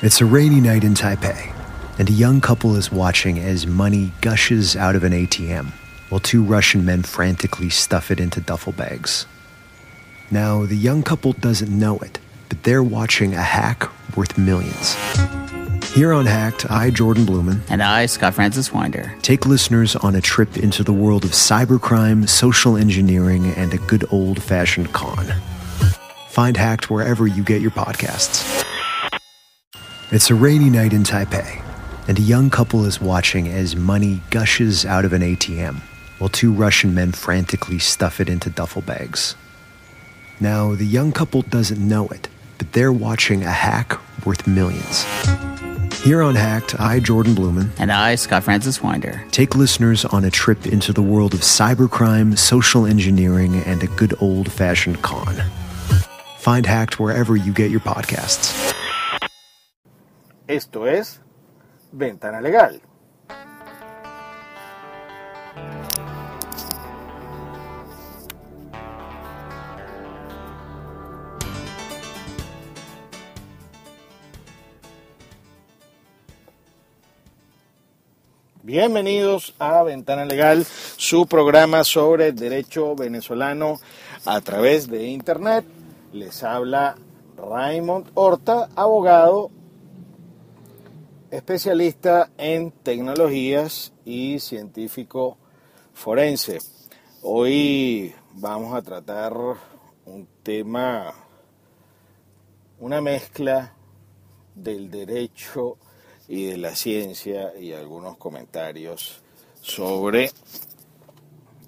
It's a rainy night in Taipei, and a young couple is watching as money gushes out of an ATM while two Russian men frantically stuff it into duffel bags. Now, the young couple doesn't know it, but they're watching a hack worth millions. Here on Hacked, I, Jordan Blumen, And I, Scott Francis Winder. take listeners on a trip into the world of cybercrime, social engineering, and a good old fashioned con. Find Hacked wherever you get your podcasts. It's a rainy night in Taipei, and a young couple is watching as money gushes out of an ATM while two Russian men frantically stuff it into duffel bags. Now, the young couple doesn't know it, but they're watching a hack worth millions. Here on Hacked, I, Jordan Blumen, And I, Scott Francis Winder. take listeners on a trip into the world of cybercrime, social engineering, and a good old fashioned con. Find Hacked wherever you get your podcasts. Esto es Ventana Legal. Bienvenidos a Ventana Legal, su programa sobre derecho venezolano a través de Internet. Les habla Raymond Horta, abogado especialista en tecnologías y científico forense. Hoy vamos a tratar un tema, una mezcla del derecho y de la ciencia y algunos comentarios sobre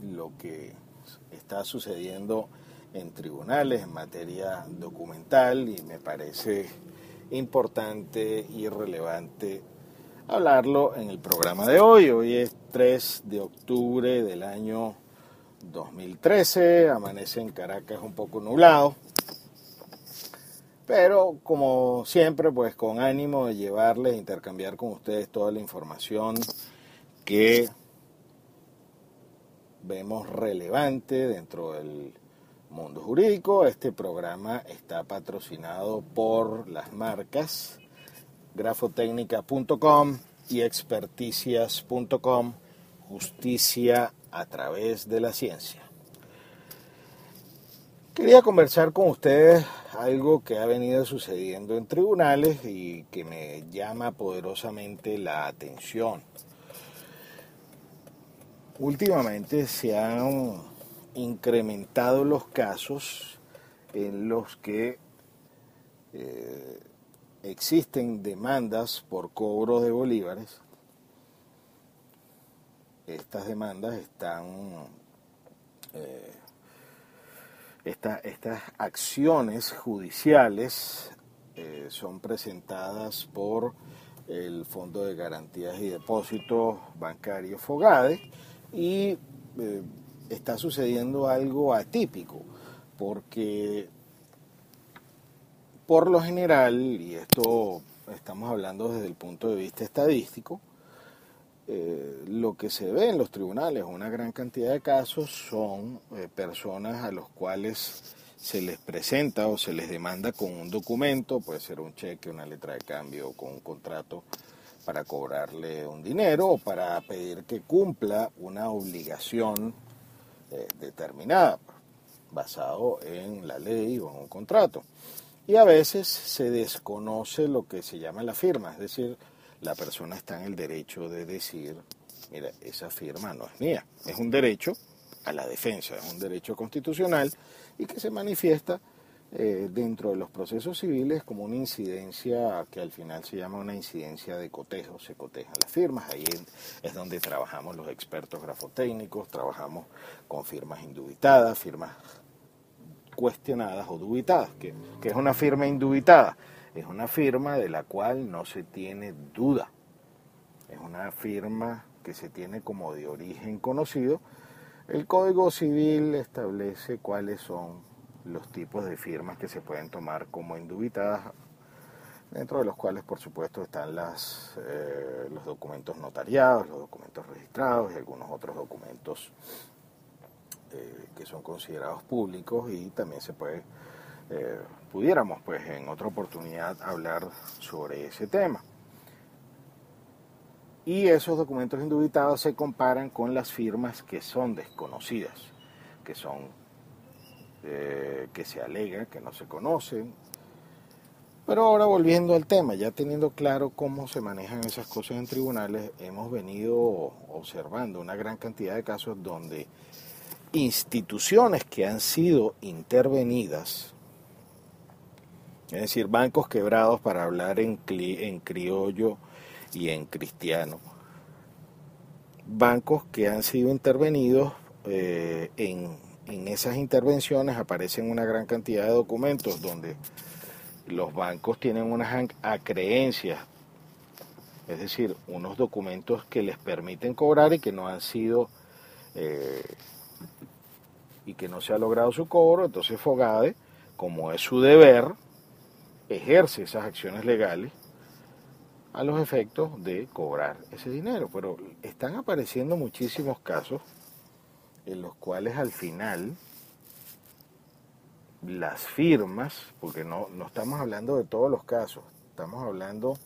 lo que está sucediendo en tribunales en materia documental y me parece importante y relevante hablarlo en el programa de hoy. Hoy es 3 de octubre del año 2013, amanece en Caracas un poco nublado, pero como siempre, pues con ánimo de llevarles, intercambiar con ustedes toda la información que vemos relevante dentro del mundo jurídico. Este programa está patrocinado por las marcas grafotecnica.com y experticias.com, justicia a través de la ciencia. Quería conversar con ustedes algo que ha venido sucediendo en tribunales y que me llama poderosamente la atención. Últimamente se han incrementado los casos en los que eh, existen demandas por cobro de bolívares. Estas demandas están, eh, esta- estas acciones judiciales eh, son presentadas por el Fondo de Garantías y Depósitos Bancarios Fogade y está sucediendo algo atípico, porque por lo general, y esto estamos hablando desde el punto de vista estadístico, eh, lo que se ve en los tribunales, una gran cantidad de casos, son eh, personas a los cuales se les presenta o se les demanda con un documento, puede ser un cheque, una letra de cambio o con un contrato para cobrarle un dinero o para pedir que cumpla una obligación determinada, basado en la ley o en un contrato. Y a veces se desconoce lo que se llama la firma, es decir, la persona está en el derecho de decir, mira, esa firma no es mía, es un derecho a la defensa, es un derecho constitucional y que se manifiesta eh, dentro de los procesos civiles como una incidencia que al final se llama una incidencia de cotejo, se cotejan las firmas, ahí es donde trabajamos los expertos grafotécnicos, trabajamos con firmas indubitadas, firmas cuestionadas o dubitadas, que, que es una firma indubitada, es una firma de la cual no se tiene duda, es una firma que se tiene como de origen conocido. El Código Civil establece cuáles son los tipos de firmas que se pueden tomar como indubitadas, dentro de los cuales por supuesto están las, eh, los documentos notariados, los documentos registrados y algunos otros documentos eh, que son considerados públicos y también se puede eh, pudiéramos pues en otra oportunidad hablar sobre ese tema. Y esos documentos indubitados se comparan con las firmas que son desconocidas, que son eh, que se alega que no se conocen. Pero ahora volviendo al tema, ya teniendo claro cómo se manejan esas cosas en tribunales, hemos venido observando una gran cantidad de casos donde instituciones que han sido intervenidas, es decir, bancos quebrados para hablar en, en criollo y en cristiano, bancos que han sido intervenidos eh, en, en esas intervenciones aparecen una gran cantidad de documentos donde los bancos tienen unas acreencias, es decir, unos documentos que les permiten cobrar y que no han sido eh, y que no se ha logrado su cobro, entonces Fogade, como es su deber, ejerce esas acciones legales a los efectos de cobrar ese dinero. Pero están apareciendo muchísimos casos en los cuales al final las firmas, porque no, no estamos hablando de todos los casos, estamos hablando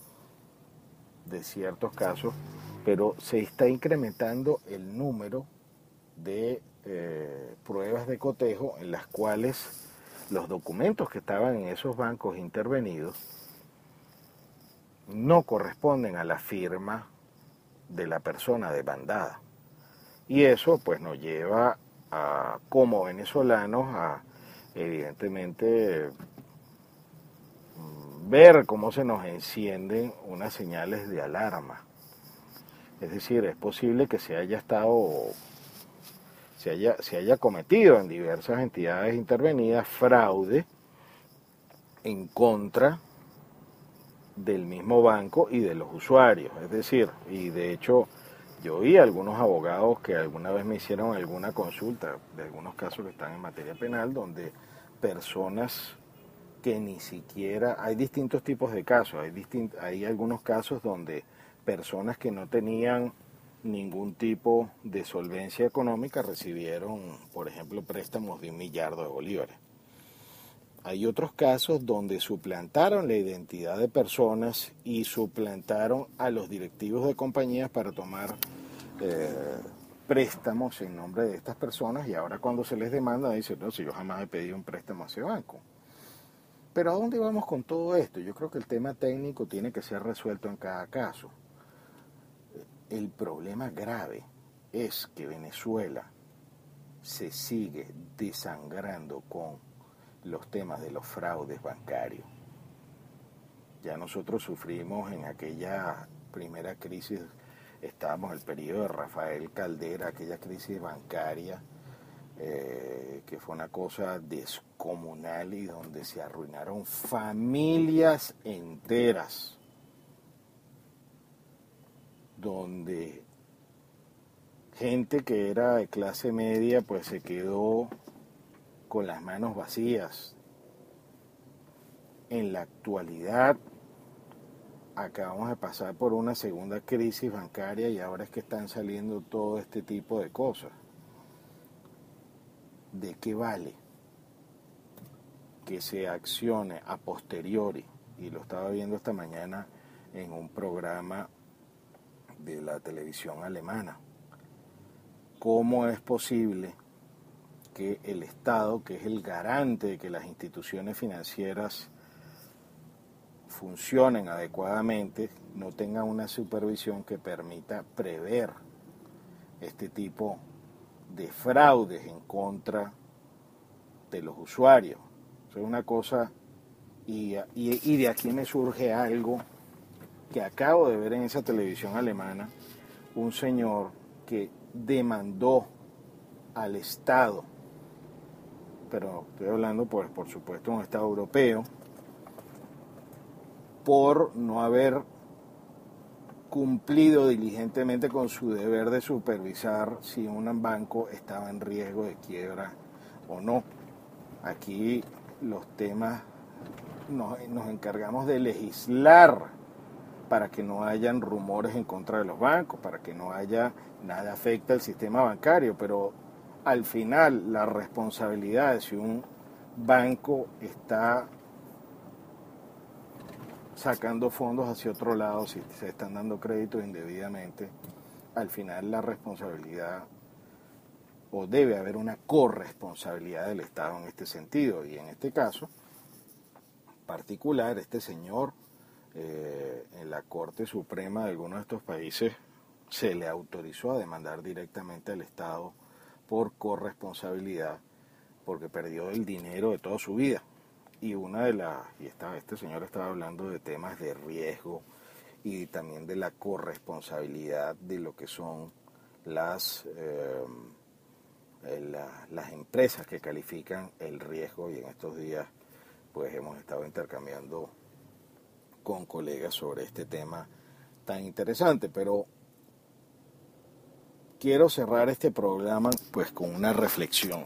de ciertos casos, pero se está incrementando el número de eh, pruebas de cotejo en las cuales los documentos que estaban en esos bancos intervenidos no corresponden a la firma de la persona demandada. Y eso pues nos lleva a, como venezolanos a evidentemente mm, ver cómo se nos encienden unas señales de alarma. Es decir, es posible que se haya estado se haya, se haya cometido en diversas entidades intervenidas fraude en contra del mismo banco y de los usuarios. Es decir, y de hecho yo oí a algunos abogados que alguna vez me hicieron alguna consulta de algunos casos que están en materia penal donde personas que ni siquiera, hay distintos tipos de casos, hay, hay algunos casos donde personas que no tenían ningún tipo de solvencia económica recibieron, por ejemplo, préstamos de un millardo de bolívares. Hay otros casos donde suplantaron la identidad de personas y suplantaron a los directivos de compañías para tomar eh, préstamos en nombre de estas personas y ahora cuando se les demanda dicen, no, si yo jamás he pedido un préstamo a ese banco. Pero ¿a dónde vamos con todo esto? Yo creo que el tema técnico tiene que ser resuelto en cada caso. El problema grave es que Venezuela se sigue desangrando con los temas de los fraudes bancarios. Ya nosotros sufrimos en aquella primera crisis, estábamos en el periodo de Rafael Caldera, aquella crisis bancaria, eh, que fue una cosa descomunal y donde se arruinaron familias enteras, donde gente que era de clase media pues se quedó con las manos vacías. En la actualidad acabamos de pasar por una segunda crisis bancaria y ahora es que están saliendo todo este tipo de cosas. ¿De qué vale que se accione a posteriori? Y lo estaba viendo esta mañana en un programa de la televisión alemana. ¿Cómo es posible que el Estado, que es el garante de que las instituciones financieras funcionen adecuadamente, no tenga una supervisión que permita prever este tipo de fraudes en contra de los usuarios. es una cosa, y, y de aquí me surge algo que acabo de ver en esa televisión alemana, un señor que demandó al Estado pero estoy hablando, pues, por supuesto, de un Estado europeo, por no haber cumplido diligentemente con su deber de supervisar si un banco estaba en riesgo de quiebra o no. Aquí los temas nos, encargamos de legislar para que no hayan rumores en contra de los bancos, para que no haya nada afecta al sistema bancario, pero al final la responsabilidad de si un banco está sacando fondos hacia otro lado, si se están dando créditos indebidamente, al final la responsabilidad o debe haber una corresponsabilidad del Estado en este sentido. Y en este caso particular, este señor eh, en la Corte Suprema de algunos de estos países se le autorizó a demandar directamente al Estado por corresponsabilidad porque perdió el dinero de toda su vida. Y una de las, y este señor estaba hablando de temas de riesgo y también de la corresponsabilidad de lo que son las, eh, las empresas que califican el riesgo y en estos días pues hemos estado intercambiando con colegas sobre este tema tan interesante, pero quiero cerrar este programa pues con una reflexión.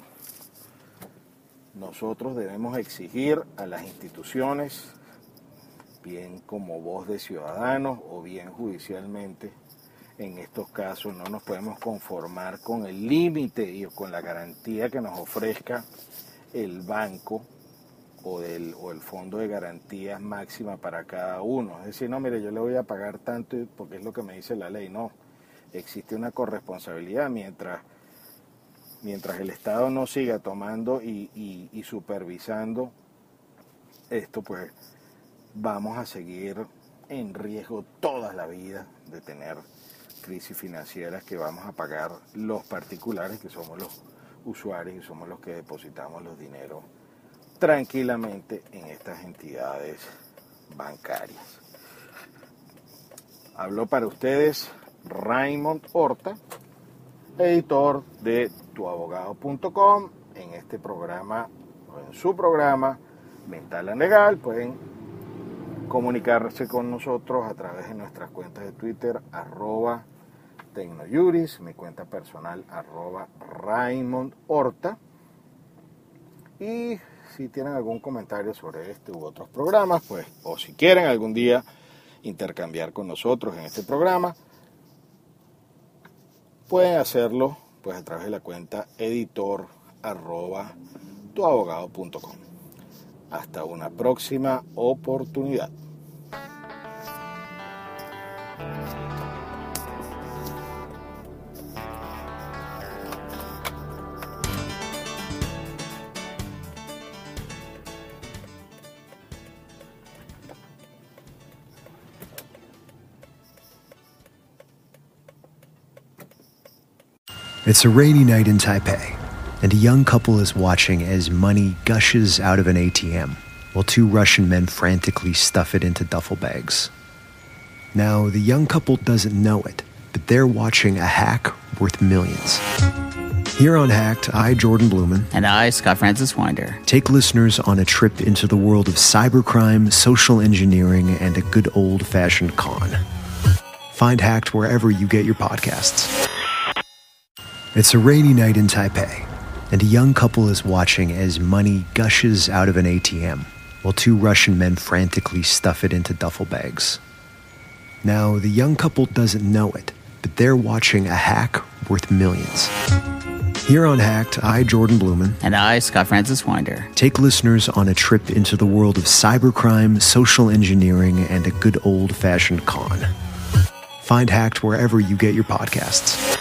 Nosotros debemos exigir a las instituciones, bien como voz de ciudadanos o bien judicialmente, en estos casos no nos podemos conformar con el límite y con la garantía que nos ofrezca el banco o, del, o el fondo de garantías máxima para cada uno. Es decir, no, mire, yo le voy a pagar tanto porque es lo que me dice la ley. No, existe una corresponsabilidad mientras mientras el Estado no siga tomando y, supervisando esto, pues vamos a seguir en riesgo toda la vida de tener crisis financieras que vamos a pagar los particulares, que somos los usuarios y somos los que depositamos los dineros tranquilamente en estas entidades bancarias. Habló para ustedes Raymond Horta, editor de tuabogado.com. En este programa, o en su programa Mental and Legal, pueden comunicarse con nosotros a través de nuestras cuentas de Twitter, arroba Tecnojuris, mi cuenta personal, arroba Raymond Horta. Y si tienen algún comentario sobre este u otros programas, pues, o si quieren algún día intercambiar con nosotros en este programa, pueden hacerlo pues a través de la cuenta editor tuabogado.com. Hasta una próxima oportunidad. It's a rainy night in Taipei, and a young couple is watching as money gushes out of an ATM while two Russian men frantically stuff it into duffel bags. Now, the young couple doesn't know it, but they're watching a hack worth millions. Here on Hacked, I, Jordan Blumen, And I, Scott Francis Winder. take listeners on a trip into the world of cybercrime, social engineering, and a good old fashioned con. Find Hacked wherever you get your podcasts. It's a rainy night in Taipei, and a young couple is watching as money gushes out of an ATM while two Russian men frantically stuff it into duffel bags. Now, the young couple doesn't know it, but they're watching a hack worth millions. Here on Hacked, I, Jordan Blumen, And I, Scott Francis Winder. take listeners on a trip into the world of cybercrime, social engineering, and a good old fashioned con. Find Hacked wherever you get your podcasts.